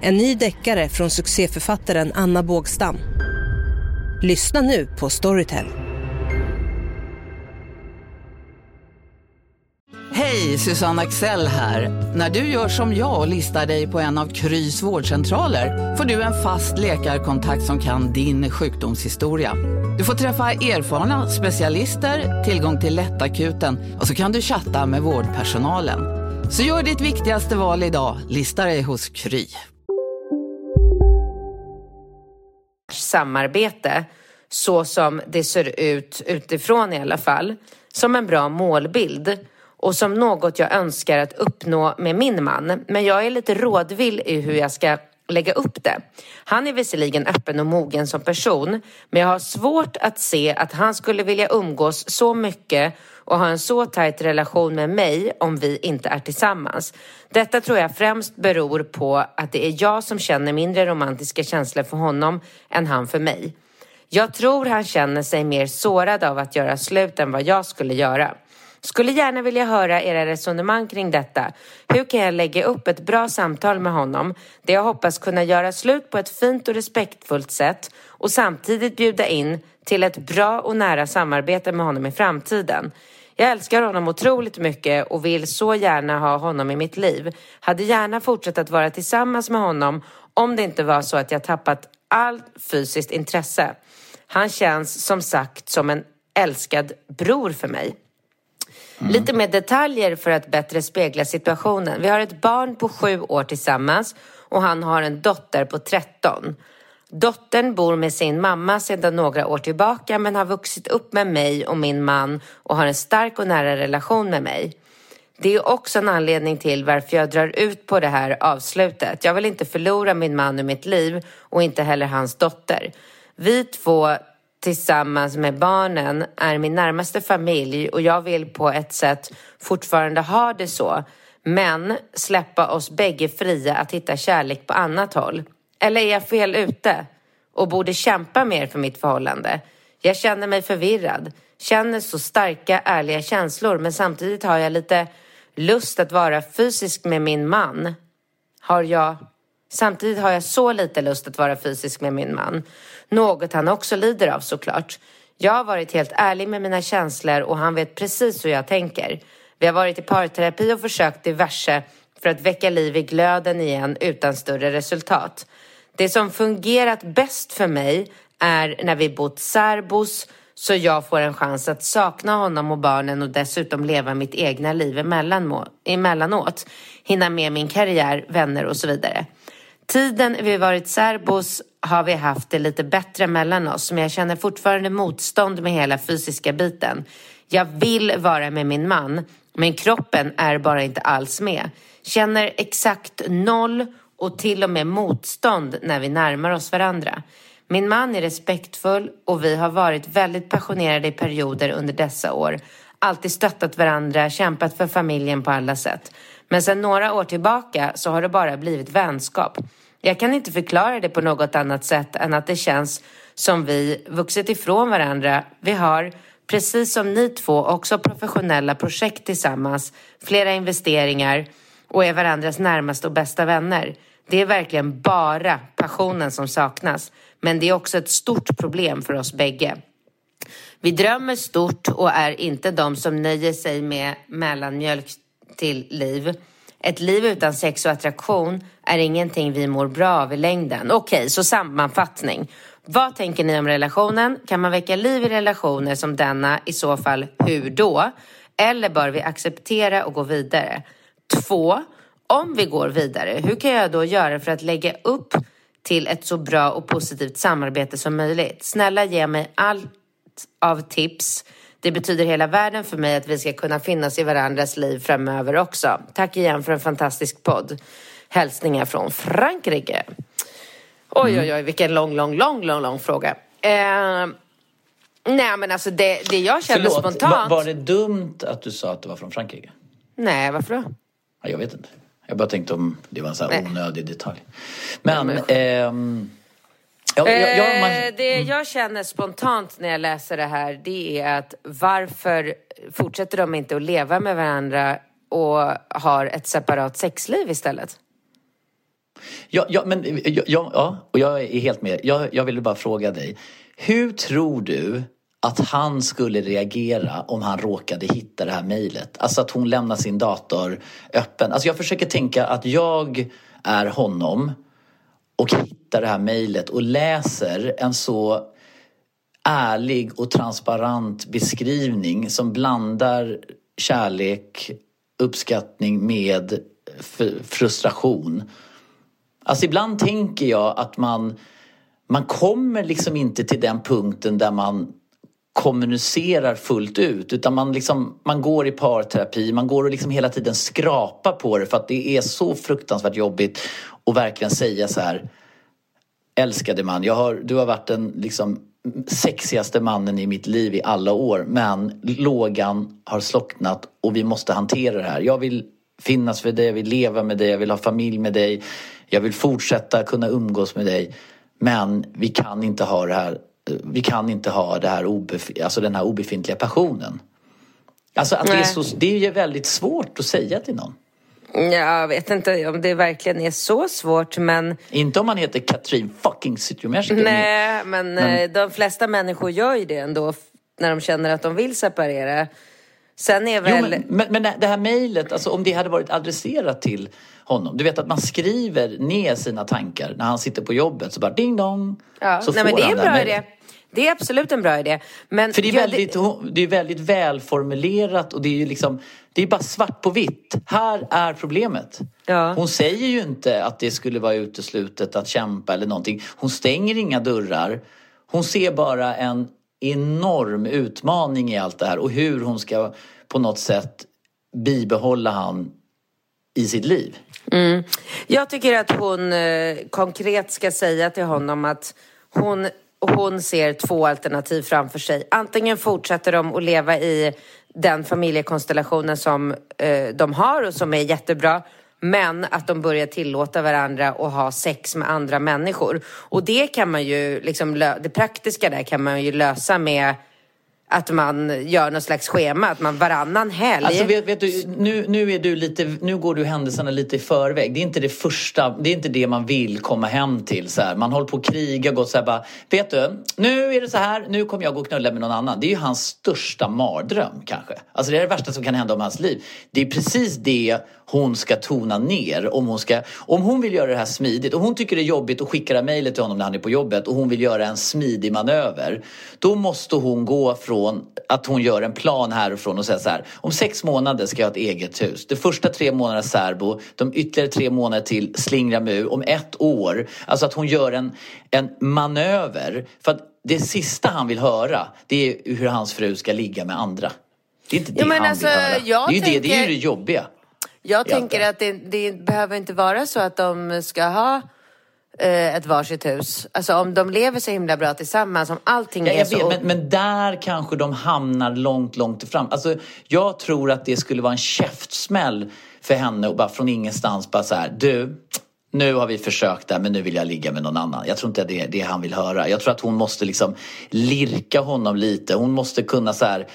En ny deckare från succéförfattaren Anna Bågstam. Lyssna nu på Storytel. Hej, Susanne Axel här. När du gör som jag och listar dig på en av Krys vårdcentraler får du en fast läkarkontakt som kan din sjukdomshistoria. Du får träffa erfarna specialister, tillgång till lättakuten och så kan du chatta med vårdpersonalen. Så gör ditt viktigaste val idag, lista dig hos Kry. Samarbete så som det ser ut utifrån i alla fall. Som en bra målbild och som något jag önskar att uppnå med min man. Men jag är lite rådvill i hur jag ska lägga upp det. Han är visserligen öppen och mogen som person men jag har svårt att se att han skulle vilja umgås så mycket och ha en så tajt relation med mig om vi inte är tillsammans. Detta tror jag främst beror på att det är jag som känner mindre romantiska känslor för honom än han för mig. Jag tror han känner sig mer sårad av att göra slut än vad jag skulle göra. Skulle gärna vilja höra era resonemang kring detta. Hur kan jag lägga upp ett bra samtal med honom där jag hoppas kunna göra slut på ett fint och respektfullt sätt och samtidigt bjuda in till ett bra och nära samarbete med honom i framtiden. Jag älskar honom otroligt mycket och vill så gärna ha honom i mitt liv. Hade gärna fortsatt att vara tillsammans med honom om det inte var så att jag tappat allt fysiskt intresse. Han känns som sagt som en älskad bror för mig. Lite mer detaljer för att bättre spegla situationen. Vi har ett barn på sju år tillsammans och han har en dotter på 13. Dottern bor med sin mamma sedan några år tillbaka men har vuxit upp med mig och min man och har en stark och nära relation med mig. Det är också en anledning till varför jag drar ut på det här avslutet. Jag vill inte förlora min man ur mitt liv och inte heller hans dotter. Vi två tillsammans med barnen är min närmaste familj och jag vill på ett sätt fortfarande ha det så. Men släppa oss bägge fria att hitta kärlek på annat håll. Eller är jag fel ute? Och borde kämpa mer för mitt förhållande? Jag känner mig förvirrad. Känner så starka, ärliga känslor men samtidigt har jag lite lust att vara fysisk med min man. Har jag... Samtidigt har jag så lite lust att vara fysisk med min man. Något han också lider av såklart. Jag har varit helt ärlig med mina känslor och han vet precis hur jag tänker. Vi har varit i parterapi och försökt diverse för att väcka liv i glöden igen utan större resultat. Det som fungerat bäst för mig är när vi bott särbos så jag får en chans att sakna honom och barnen och dessutom leva mitt egna liv emellanåt. Hinna med min karriär, vänner och så vidare. Tiden vi varit särbos har vi haft det lite bättre mellan oss men jag känner fortfarande motstånd med hela fysiska biten. Jag vill vara med min man men kroppen är bara inte alls med. Känner exakt noll och till och med motstånd när vi närmar oss varandra. Min man är respektfull och vi har varit väldigt passionerade i perioder under dessa år. Alltid stöttat varandra, kämpat för familjen på alla sätt. Men sedan några år tillbaka så har det bara blivit vänskap. Jag kan inte förklara det på något annat sätt än att det känns som vi vuxit ifrån varandra. Vi har, precis som ni två, också professionella projekt tillsammans, flera investeringar och är varandras närmaste och bästa vänner. Det är verkligen bara passionen som saknas. Men det är också ett stort problem för oss bägge. Vi drömmer stort och är inte de som nöjer sig med mellanmjölk till liv. Ett liv utan sex och attraktion är ingenting vi mår bra av i längden. Okej, okay, så sammanfattning. Vad tänker ni om relationen? Kan man väcka liv i relationer som denna? I så fall, hur då? Eller bör vi acceptera och gå vidare? Två, om vi går vidare, hur kan jag då göra för att lägga upp till ett så bra och positivt samarbete som möjligt? Snälla ge mig allt av tips. Det betyder hela världen för mig att vi ska kunna finnas i varandras liv framöver också. Tack igen för en fantastisk podd. Hälsningar från Frankrike. Oj, mm. oj, oj, vilken lång, lång, lång, lång, lång fråga. Eh, nej, men alltså det, det jag känner Förlåt, spontant... Var, var det dumt att du sa att du var från Frankrike? Nej, varför då? Ja, jag vet inte. Jag bara tänkte om det var en sån här onödig detalj. Men... men... Ehm, ja, ja, ja, man... Eh, det jag känner spontant när jag läser det här det är att varför fortsätter de inte att leva med varandra och har ett separat sexliv istället? Ja, ja, men, ja, ja, och jag är helt med. Jag, jag ville bara fråga dig. Hur tror du att han skulle reagera om han råkade hitta det här mejlet? Alltså att hon lämnar sin dator öppen. Alltså jag försöker tänka att jag är honom och hittar det här mejlet och läser en så ärlig och transparent beskrivning som blandar kärlek, uppskattning med frustration. Alltså ibland tänker jag att man, man kommer liksom inte till den punkten där man kommunicerar fullt ut utan man, liksom, man går i parterapi, man går och liksom hela tiden skrapar på det för att det är så fruktansvärt jobbigt att verkligen säga så här Älskade man, jag har, du har varit den liksom sexigaste mannen i mitt liv i alla år men lågan har slocknat och vi måste hantera det här. Jag vill finnas för dig, jag vill leva med dig, jag vill ha familj med dig. Jag vill fortsätta kunna umgås med dig. Men vi kan inte ha det här, vi kan inte ha det här alltså den här obefintliga passionen. Alltså att det är, så, det är ju väldigt svårt att säga till någon. Jag vet inte om det verkligen är så svårt men... Inte om man heter Katrin fucking Zytomierska. Nej, men, men eh, de flesta människor gör ju det ändå när de känner att de vill separera. Sen är väl... Jo, men, men, men det här mejlet, alltså om det hade varit adresserat till honom. Du vet att man skriver ner sina tankar när han sitter på jobbet så bara ding dong. Ja, så nej, men det är en bra idé. Det är absolut en bra idé. Men För det är, väldigt, det är väldigt välformulerat och det är ju liksom Det är bara svart på vitt. Här är problemet. Ja. Hon säger ju inte att det skulle vara uteslutet att kämpa eller någonting. Hon stänger inga dörrar. Hon ser bara en enorm utmaning i allt det här och hur hon ska på något sätt bibehålla han i sitt liv. Mm. Jag tycker att hon eh, konkret ska säga till honom att hon, och hon ser två alternativ framför sig. Antingen fortsätter de att leva i den familjekonstellationen som eh, de har och som är jättebra men att de börjar tillåta varandra att ha sex med andra människor. Och det kan man ju, liksom, det praktiska där kan man ju lösa med att man gör något slags schema, att man varannan helg... Alltså vet, vet, du, nu, nu, är du lite, nu går du händelserna lite i förväg. Det är inte det första, det är inte det man vill komma hem till. Så här. Man håller på att kriga och gått så här bara, vet du, nu är det så här, nu kommer jag gå och knulla med någon annan. Det är ju hans största mardröm kanske. Alltså det är det värsta som kan hända om hans liv. Det är precis det hon ska tona ner. Om hon, ska, om hon vill göra det här smidigt, om hon tycker det är jobbigt att skicka det här mejlet till honom när han är på jobbet och hon vill göra en smidig manöver. Då måste hon gå från att hon gör en plan härifrån och säga så här. Om sex månader ska jag ha ett eget hus. De första tre månaderna särbo, de ytterligare tre månader till slingra mu. Om ett år, alltså att hon gör en, en manöver. För att det sista han vill höra, det är hur hans fru ska ligga med andra. Det är inte det ja, han alltså, vill höra. Det är, tänker... det, det är ju det jobbiga. Jag tänker att det, det behöver inte vara så att de ska ha eh, ett varsitt hus. Alltså om de lever så himla bra tillsammans, om allting Ja, är jag så... vet, men, men där kanske de hamnar långt, långt fram. Alltså, jag tror att det skulle vara en käftsmäll för henne och bara från ingenstans bara så här, du, nu har vi försökt där men nu vill jag ligga med någon annan. Jag tror inte det är det han vill höra. Jag tror att hon måste liksom lirka honom lite. Hon måste kunna så här,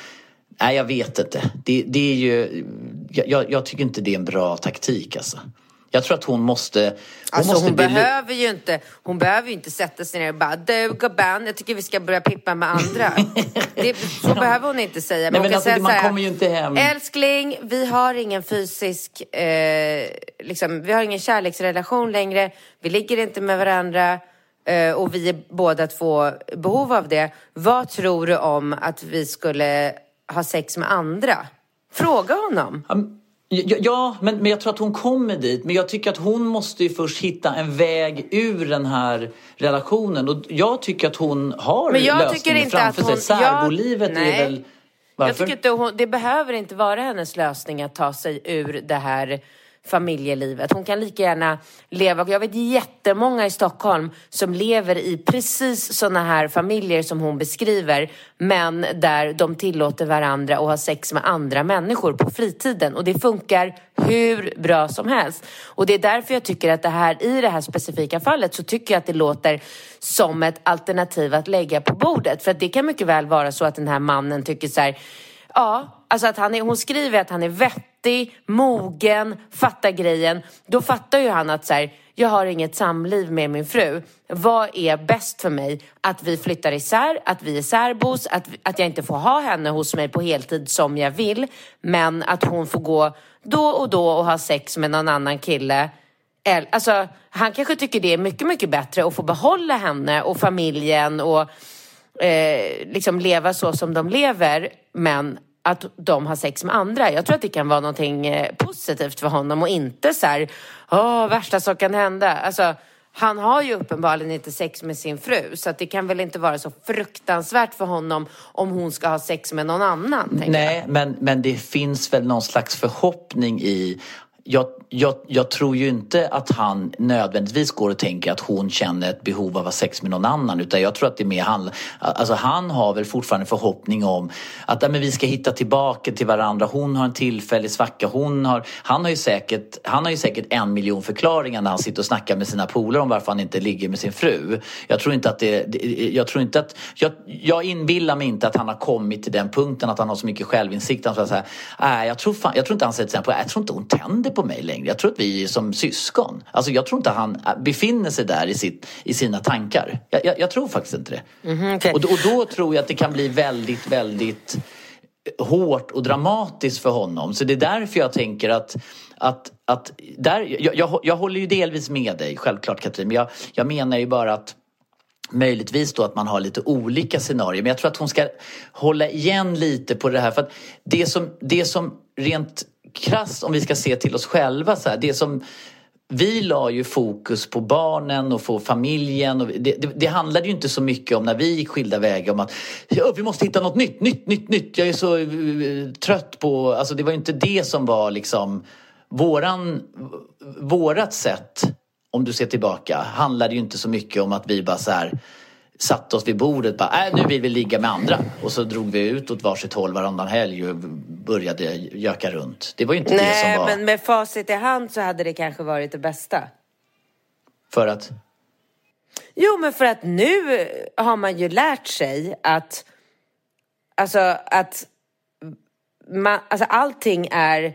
nej jag vet inte. Det, det är ju, jag, jag tycker inte det är en bra taktik alltså. Jag tror att hon måste... Hon Alltså måste hon bli behöver ju inte, hon behöver ju inte sätta sig ner och bara du gubben, jag tycker vi ska börja pippa med andra. det, så behöver hon inte säga. Nej, hon men alltså, säga man här, kommer ju inte hem. Älskling, vi har ingen fysisk, eh, liksom, vi har ingen kärleksrelation längre. Vi ligger inte med varandra. eh, Och vi är båda två behov av det. Vad tror du om att vi skulle ha sex med andra? Fråga honom. Ja, ja men, men jag tror att hon kommer dit. Men jag tycker att hon måste ju först hitta en väg ur den här relationen. Och jag tycker att hon har Men jag lösningen tycker inte framför att hon- sig. Särbolivet jag- är väl... Varför? Jag tycker inte hon, det behöver inte vara hennes lösning att ta sig ur det här familjelivet. Hon kan lika gärna leva, jag vet jättemånga i Stockholm som lever i precis sådana här familjer som hon beskriver, men där de tillåter varandra att ha sex med andra människor på fritiden och det funkar hur bra som helst. Och det är därför jag tycker att det här, i det här specifika fallet så tycker jag att det låter som ett alternativ att lägga på bordet. För att det kan mycket väl vara så att den här mannen tycker så här, ja, alltså att han är, hon skriver att han är vettig, mogen, fattar grejen. Då fattar ju han att så här, jag har inget samliv med min fru. Vad är bäst för mig? Att vi flyttar isär, att vi är särbos, att, att jag inte får ha henne hos mig på heltid som jag vill. Men att hon får gå då och då och ha sex med någon annan kille. Alltså, han kanske tycker det är mycket, mycket bättre att få behålla henne och familjen och eh, liksom leva så som de lever, men att de har sex med andra. Jag tror att det kan vara någonting eh, positivt för honom och inte så här, åh, värsta som kan hända. Alltså, han har ju uppenbarligen inte sex med sin fru, så det kan väl inte vara så fruktansvärt för honom om hon ska ha sex med någon annan. tänker jag. Nej, men, men det finns väl någon slags förhoppning i jag, jag, jag tror ju inte att han nödvändigtvis går och tänker att hon känner ett behov av att ha sex med någon annan utan jag tror att det är mer han, alltså han har väl fortfarande förhoppning om att äh, men vi ska hitta tillbaka till varandra. Hon har en tillfällig svacka. Hon har, han, har ju säkert, han har ju säkert en miljon förklaringar när han sitter och snackar med sina polare om varför han inte ligger med sin fru. Jag tror inte att det, jag tror inte att, jag, jag inbillar mig inte att han har kommit till den punkten att han har så mycket självinsikt. Han säger äh, jag, tror fan, jag tror inte han säger till exempel, jag tror inte hon tänder på mig längre. Jag tror att vi är som syskon. Alltså jag tror inte han befinner sig där i, sitt, i sina tankar. Jag, jag, jag tror faktiskt inte det. Mhm, okej. och, då- och då tror jag att det kan bli väldigt, väldigt hårt och dramatiskt för honom. Så det är därför jag tänker att, att, att där, jag, jag, jag håller ju delvis med dig, självklart Katrin, men jag, jag menar ju bara att Möjligtvis då att man har lite olika scenarier. Men jag tror att hon ska hålla igen lite på det här. För att det som, det som rent krasst, om vi ska se till oss själva, så här, det som vi la ju fokus på barnen och på familjen. Och det, det, det handlade ju inte så mycket om när vi gick skilda vägar om att ja, vi måste hitta något nytt, nytt, nytt, nytt. Jag är så uh, trött på... Alltså det var ju inte det som var liksom våran, vårat sätt om du ser tillbaka, handlade ju inte så mycket om att vi bara så här satte oss vid bordet bara, äh, nu vill vi ligga med andra. Och så drog vi ut åt varsitt håll varannan helg och började göka runt. Det var ju inte det Nej, som var men med facit i hand så hade det kanske varit det bästa. för att... Jo, men för att nu har man ju lärt sig att, alltså att man, alltså allting är,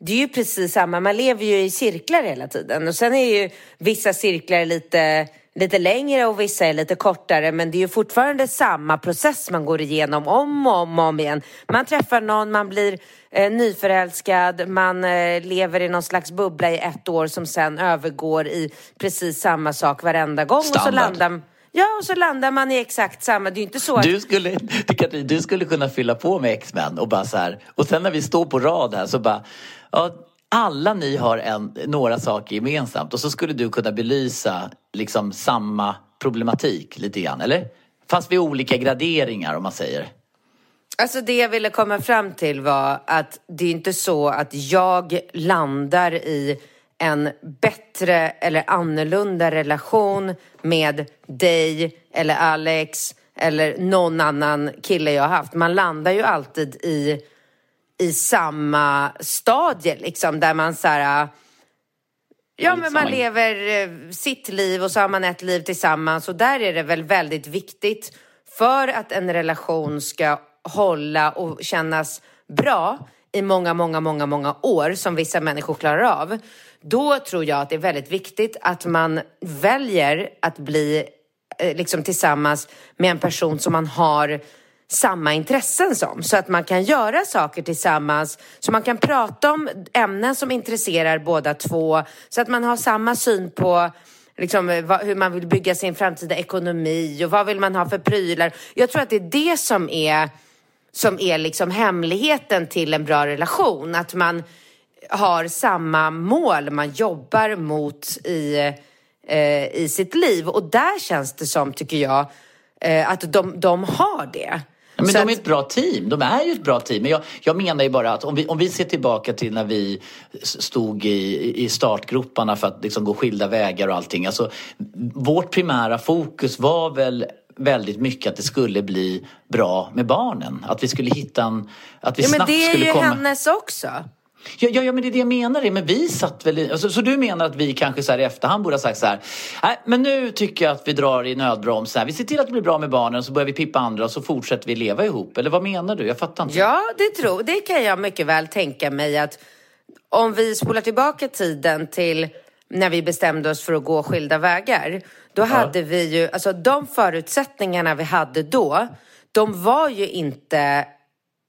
det är ju precis samma, man lever ju i cirklar hela tiden och sen är ju vissa cirklar lite, lite längre och vissa är lite kortare men det är ju fortfarande samma process man går igenom om och om och om igen. Man träffar någon, man blir eh, nyförälskad, man eh, lever i någon slags bubbla i ett år som sen övergår i precis samma sak varenda gång och så Standard. landar Ja, och så landar man i exakt samma. Det är ju inte så att... Du skulle, Katrin, du skulle kunna fylla på med X-Men och bara så här. Och sen när vi står på rad här så bara, ja, alla ni har en, några saker gemensamt och så skulle du kunna belysa liksom samma problematik lite grann, eller? Fast vid olika graderingar om man säger. Alltså det jag ville komma fram till var att det är inte så att jag landar i en bättre eller annorlunda relation med dig eller Alex eller någon annan kille jag har haft. Man landar ju alltid i, i samma stadie liksom där man så här Ja, men man lever eh, sitt liv och så har man ett liv tillsammans och där är det väl väldigt viktigt för att en relation ska hålla och kännas bra i många, många, många, många år som vissa människor klarar av. Då tror jag att det är väldigt viktigt att man väljer att bli eh, liksom tillsammans med en person som man har samma intressen som. Så att man kan göra saker tillsammans, så man kan prata om ämnen som intresserar båda två, så att man har samma syn på liksom, hur man vill bygga sin framtida ekonomi och vad vill man ha för prylar. Jag tror att det är det som är, som är liksom hemligheten till en bra relation. Att man har samma mål man jobbar mot i, eh, i sitt liv. Och där känns det som, tycker jag, eh, att de, de har det. Men så de är ett bra team. De är ju ett bra team. Men jag, jag menar ju bara att om vi, om vi ser tillbaka till när vi stod i, i startgroparna för att liksom gå skilda vägar och allting. Alltså, vårt primära fokus var väl väldigt mycket att det skulle bli bra med barnen. Att vi skulle hitta en... Att vi ja, snabbt men det är ju komma... hennes också. Ja, ja, ja, men det är det jag menar. Men vi satt väl i, alltså, Så du menar att vi kanske så här i efterhand borde ha sagt så här. Nej, men nu tycker jag att vi drar i nödbromsen. Vi ser till att det blir bra med barnen så börjar vi pippa andra och så fortsätter vi leva ihop. Eller vad menar du? Jag fattar inte. Ja, det, tror, det kan jag mycket väl tänka mig att om vi spolar tillbaka tiden till när vi bestämde oss för att gå skilda vägar. Då ja. hade vi ju, alltså de förutsättningarna vi hade då, de var ju inte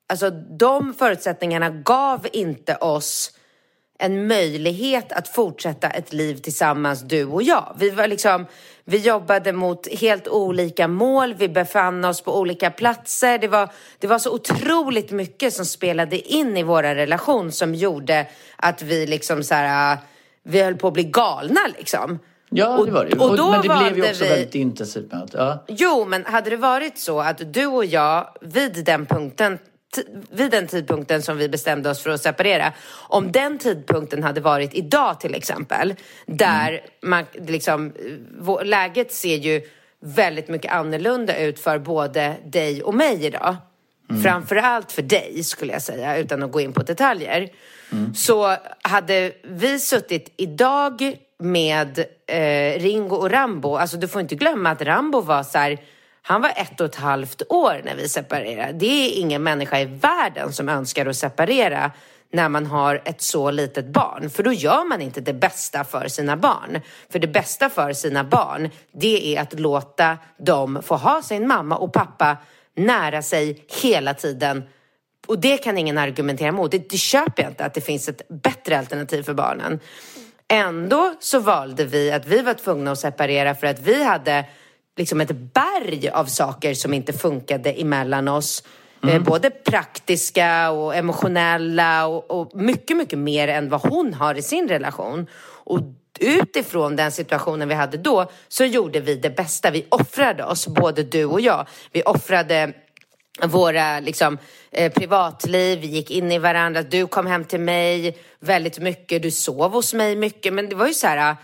Alltså de förutsättningarna gav inte oss en möjlighet att fortsätta ett liv tillsammans, du och jag. Vi var liksom, vi jobbade mot helt olika mål, vi befann oss på olika platser. Det var, det var så otroligt mycket som spelade in i vår relation som gjorde att vi liksom så här, vi höll på att bli galna liksom. Ja, det var det. Och, och men det blev ju också vi... väldigt intensivt möte. Ja. Jo, men hade det varit så att du och jag vid den punkten vid den tidpunkten som vi bestämde oss för att separera. Om den tidpunkten hade varit idag till exempel, där mm. man liksom, läget ser ju väldigt mycket annorlunda ut för både dig och mig idag. Mm. Framförallt för dig skulle jag säga, utan att gå in på detaljer. Mm. Så hade vi suttit idag med eh, Ringo och Rambo, alltså du får inte glömma att Rambo var så här han var ett och ett halvt år när vi separerade. Det är ingen människa i världen som önskar att separera när man har ett så litet barn. För då gör man inte det bästa för sina barn. För det bästa för sina barn, det är att låta dem få ha sin mamma och pappa nära sig hela tiden. Och det kan ingen argumentera mot. Det, det köper jag inte, att det finns ett bättre alternativ för barnen. Ändå så valde vi att vi var tvungna att separera för att vi hade liksom ett berg av saker som inte funkade emellan oss. Eh, mm. både praktiska och emotionella och, och, mycket, mycket mer än vad hon har i sin relation. Och utifrån den situationen vi hade då så gjorde vi det bästa. Vi offrade oss, både du och jag. Vi offrade våra liksom, eh, privatliv, vi gick in i varandra. Du kom hem till mig väldigt mycket, du sov hos mig mycket. Men det var ju så här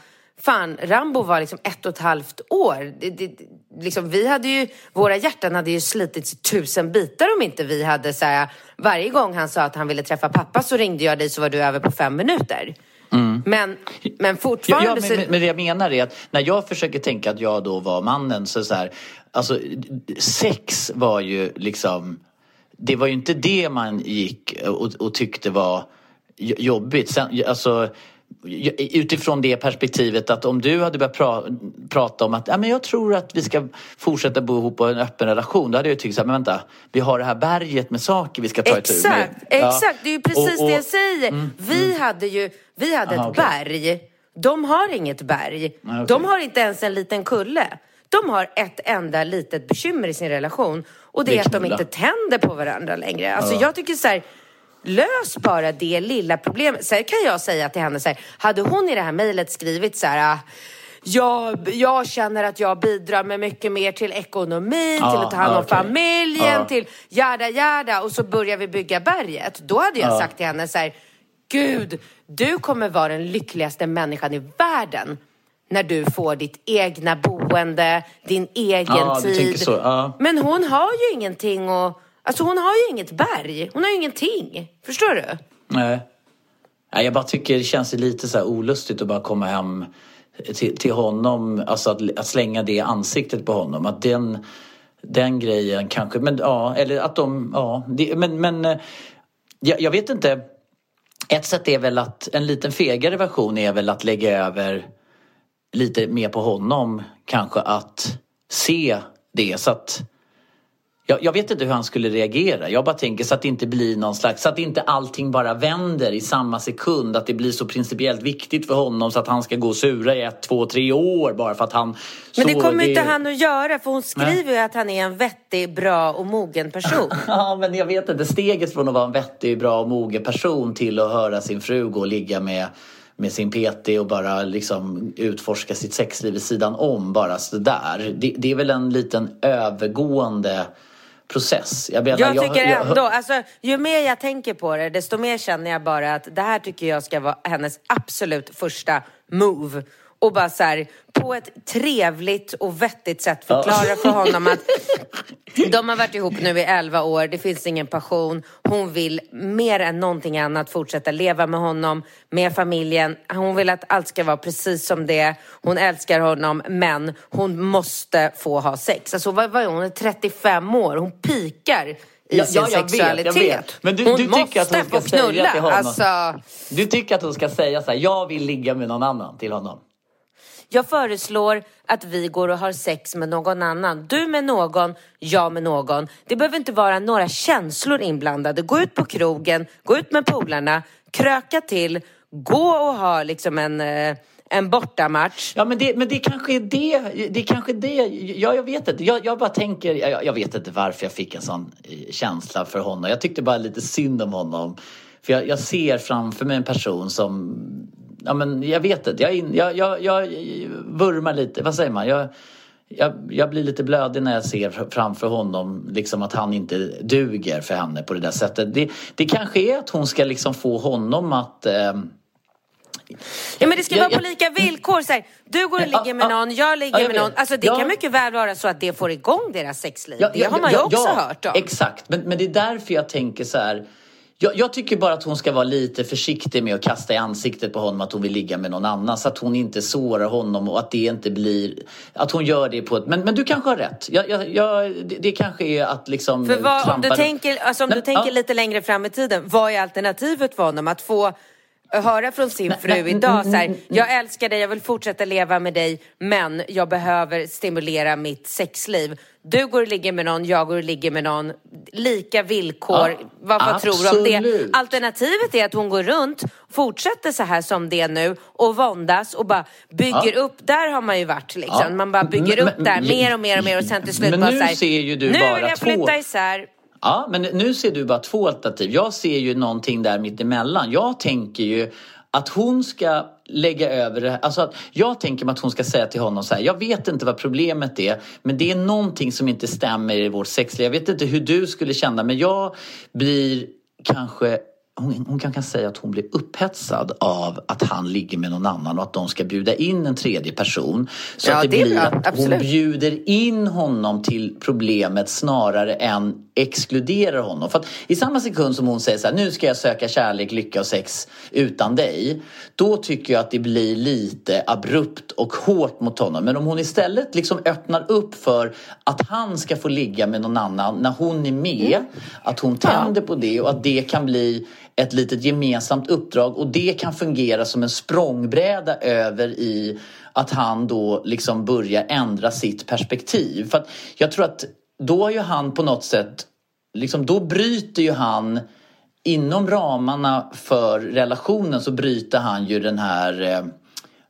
fan, Rambo var liksom ett och ett halvt år. Det, det, liksom, vi hade ju, våra hjärtan hade ju slitits i tusen bitar om inte vi hade så här, varje gång han sa att han ville träffa pappa så ringde jag dig så var du över på fem minuter. Mm. Men, men fortfarande... Ja, ja, men, men det jag menar är att när jag försöker tänka att jag då var mannen så så här, alltså sex var ju liksom, det var ju inte det man gick och, och tyckte var jobbigt. Sen, alltså, utifrån det perspektivet att om du hade börjat pra prata om att ja, men jag tror att vi ska fortsätta bo ihop och en öppen relation. Då hade jag tyckt så här, men vänta, vi har det här berget med saker vi ska ta exakt, itu med. Ja. Exakt, det är ju precis och, och, det jag säger. Mm, vi mm. hade ju vi hade Aha, ett okay. berg. De har inget berg. Okay. De har inte ens en liten kulle. De har ett enda litet bekymmer i sin relation och det, det är att de inte tänder på varandra längre. Alltså ja. jag tycker så här, Lös bara det lilla problemet. Sen kan jag säga till henne så här, hade hon i det här mejlet skrivit så här, jag, jag känner att jag bidrar med mycket mer till ekonomin, Ja, till att ta hand om okej. familjen, Ja. till jada jada och så börjar vi bygga berget. Då hade jag Ja. sagt till henne så här, Gud, du kommer vara den lyckligaste människan i världen när du får ditt egna boende, din egen du tid. ja. Men hon har ju ingenting och, alltså hon har ju inget berg. Hon har ju ingenting. Förstår du? Nej. Nej, jag bara tycker det känns lite så här olustigt att bara komma hem till, till honom, alltså att, att slänga det i ansiktet på honom. Att den, den grejen kanske, men ja, eller att de, ja, det, men, men eh, jag, jag vet inte. Ett sätt är väl att, en liten fegare version är väl att lägga över lite mer på honom kanske att se det så att jag, jag vet inte hur han skulle reagera. Jag bara tänker så att det inte blir någon slags, så att inte allting bara vänder i samma sekund. Att det blir så principiellt viktigt för honom så att han ska gå sura i ett, två, tre år bara för att han... Men det kommer inte han att göra för hon skriver ju att han är en vettig, bra och mogen person. Ja, men jag vet inte. Steget från att vara en vettig, bra och mogen person till att höra sin fru gå och ligga med, med sin PT och bara liksom utforska sitt sexliv vid sidan om bara sådär. Det, det är väl en liten övergående process. Jag, menar, Jag tycker jag- ändå, alltså, ju mer jag tänker på det, desto mer känner jag bara att det här tycker jag ska vara hennes absolut första move. Och bara så här, på ett trevligt och vettigt sätt förklara för honom att de har varit ihop nu i 11 år, det finns ingen passion. Hon vill mer än någonting annat fortsätta leva med honom, med familjen. Hon vill att allt ska vara precis som det är. Hon älskar honom, men hon måste få ha sex. Alltså vad, vad är hon? Hon är 35 år, hon pikar i Ja, sin ja, jag vet, sexualitet. jag vet. Men du- hon du tycker måste att hon ska få säga knulla. till honom? Alltså, Du tycker att hon ska säga så här, jag vill ligga med någon annan till honom? Jag föreslår att vi går och har sex med någon annan. Du med någon, jag med någon. Det behöver inte vara några känslor inblandade. Gå ut på krogen, gå ut med polarna, kröka till, gå och ha liksom en, eh, en bortamatch. Ja men det, men det kanske är det, det är det, ja jag vet inte. Jag, jag bara tänker, jag, jag vet inte varför jag fick en sån eh, känsla för honom. Jag tyckte bara lite synd om honom. För jag, jag ser framför mig en person som, ja men jag vet inte, jag, in- jag, jag, jag vurmar lite, vad säger man? Jag, jag, jag blir lite blödig när jag ser fr- framför honom liksom att han inte duger för henne på det där sättet. Det, det kanske är att hon ska liksom få honom att ehm, Ja men det ska Jag- vara på jag- lika villkor. Så här, du går och ligger med någon, jag ligger med någon. Alltså det kan mycket väl vara så att det får igång deras sexliv. Ja, det har man ju också hört om. Exakt, men, men det är därför jag tänker så här. Jag, jag tycker bara att hon ska vara lite försiktig med att kasta i ansiktet på honom att hon vill ligga med någon annan så att hon inte sårar honom och att det inte blir... Att hon gör det på ett... Men, men du kanske har rätt. Jag, jag, jag, det, det kanske är att liksom... För vad, om du tänker, alltså om Nej, du tänker ja. lite längre fram i tiden, vad är alternativet för honom? Att få höra från sin fru idag mm, så här, mm, jag älskar dig, jag vill fortsätta leva med dig, men jag behöver stimulera mitt sexliv. Du går och ligger med någon, jag går och ligger med någon. Lika villkor. Ja, vad vad tror du om det? Alternativet är att hon går runt, fortsätter så här som det är nu och våndas och bara bygger Ja. upp. Där har man ju varit liksom. Ja. Man bara bygger Men- upp men- där mer och mer och mer och sen till slut bara nu så här, ser ju du nu bara vill jag två- flytta isär. Ja, men nu ser du bara två alternativ. Jag ser ju någonting där mittemellan. Jag tänker ju att hon ska lägga över det. Alltså att jag tänker mig att hon ska säga till honom så här. Jag vet inte vad problemet är men det är någonting som inte stämmer i vårt sexliv. Jag vet inte hur du skulle känna men jag blir kanske hon, hon kan, kan säga att hon blir upphetsad av att han ligger med någon annan och att de ska bjuda in en tredje person. Så Ja, att det, det blir att hon bjuder in honom till problemet snarare än exkluderar honom. För att i samma sekund som hon säger så här, nu ska jag söka kärlek, lycka och sex utan dig. Då tycker jag att det blir lite abrupt och hårt mot honom. Men om hon istället liksom öppnar upp för att han ska få ligga med någon annan när hon är med. Att hon tänder på det och att det kan bli ett litet gemensamt uppdrag och det kan fungera som en språngbräda över i att han då liksom börjar ändra sitt perspektiv. För att jag tror att då har ju han på något sätt, liksom då bryter ju han inom ramarna för relationen så bryter han ju den här eh,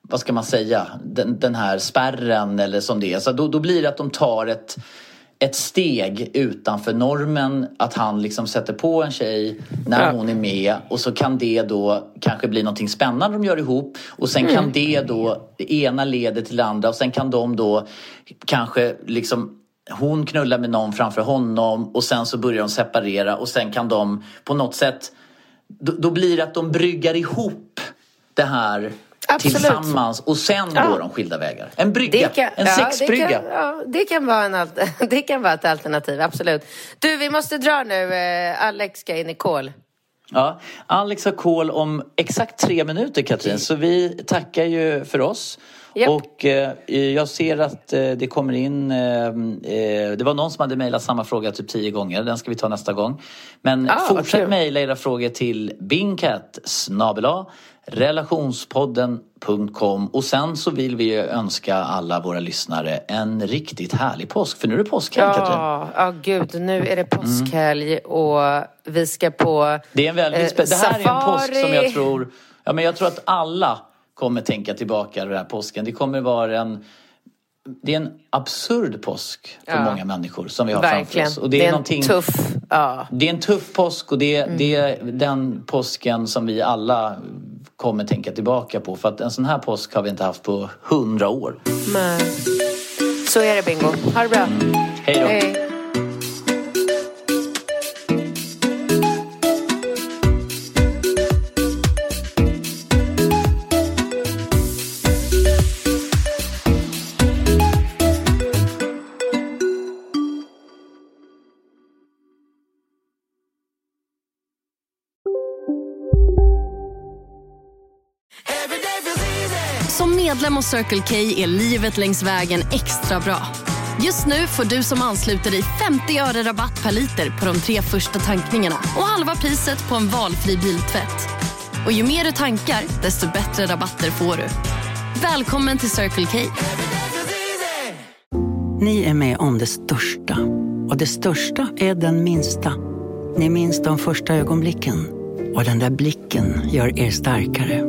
vad ska man säga, den, den här spärren eller som det är. Så då, då blir det att de tar ett, ett steg utanför normen att han liksom sätter på en tjej när hon är med och så kan det då kanske bli någonting spännande de gör ihop och sen kan det då, det ena leder till det andra och sen kan de då kanske liksom hon knullar med någon framför honom och sen så börjar de separera och sen kan de på något sätt då, då blir det att de bryggar ihop det här Absolut. tillsammans och sen Ja. går de skilda vägar. En brygga, kan, en ja, sexbrygga. Det kan, ja, det, kan vara en, det kan vara ett alternativ, absolut. Du, vi måste dra nu. Eh, Alex ska in i kol. Ja, Alex har call om exakt tre minuter Katrin, så vi tackar ju för oss. Japp. Och eh, jag ser att eh, det kommer in, eh, eh, det var någon som hade mejlat samma fråga typ tio gånger, den ska vi ta nästa gång. Men Ah, fortsätt mejla era frågor till bingcat relationspodden.com och sen så vill vi ju önska alla våra lyssnare en riktigt härlig påsk, för nu är det påskhelg Katrin. Ja, ja, gud, nu är det påskhelg och vi ska på Det är en väldigt eh, Det här är en påsk som jag safari. tror... Ja, men jag tror att alla kommer tänka tillbaka den här påsken. Det kommer vara en... Det är en absurd påsk för Ja. många människor som vi har framför Verkligen. oss. Och det det, är, är en tuff... Ja. det är en tuff påsk och det, Mm. det är den påsken som vi alla kommer tänka tillbaka på. För att en sån här påsk har vi inte haft på hundra år. Men... Så är det, Bingo. Ha det bra. Hej då! Hej. Hos Circle K är livet längs vägen extra bra. Just nu får du som ansluter dig 50 öre rabatt per liter på de tre första tankningarna och halva priset på en valfri biltvätt. Och ju mer du tankar, desto bättre rabatter får du. Välkommen till Circle K. Ni är med om det största. Och det största är den minsta. Ni minns de första ögonblicken. Och den där blicken gör er starkare.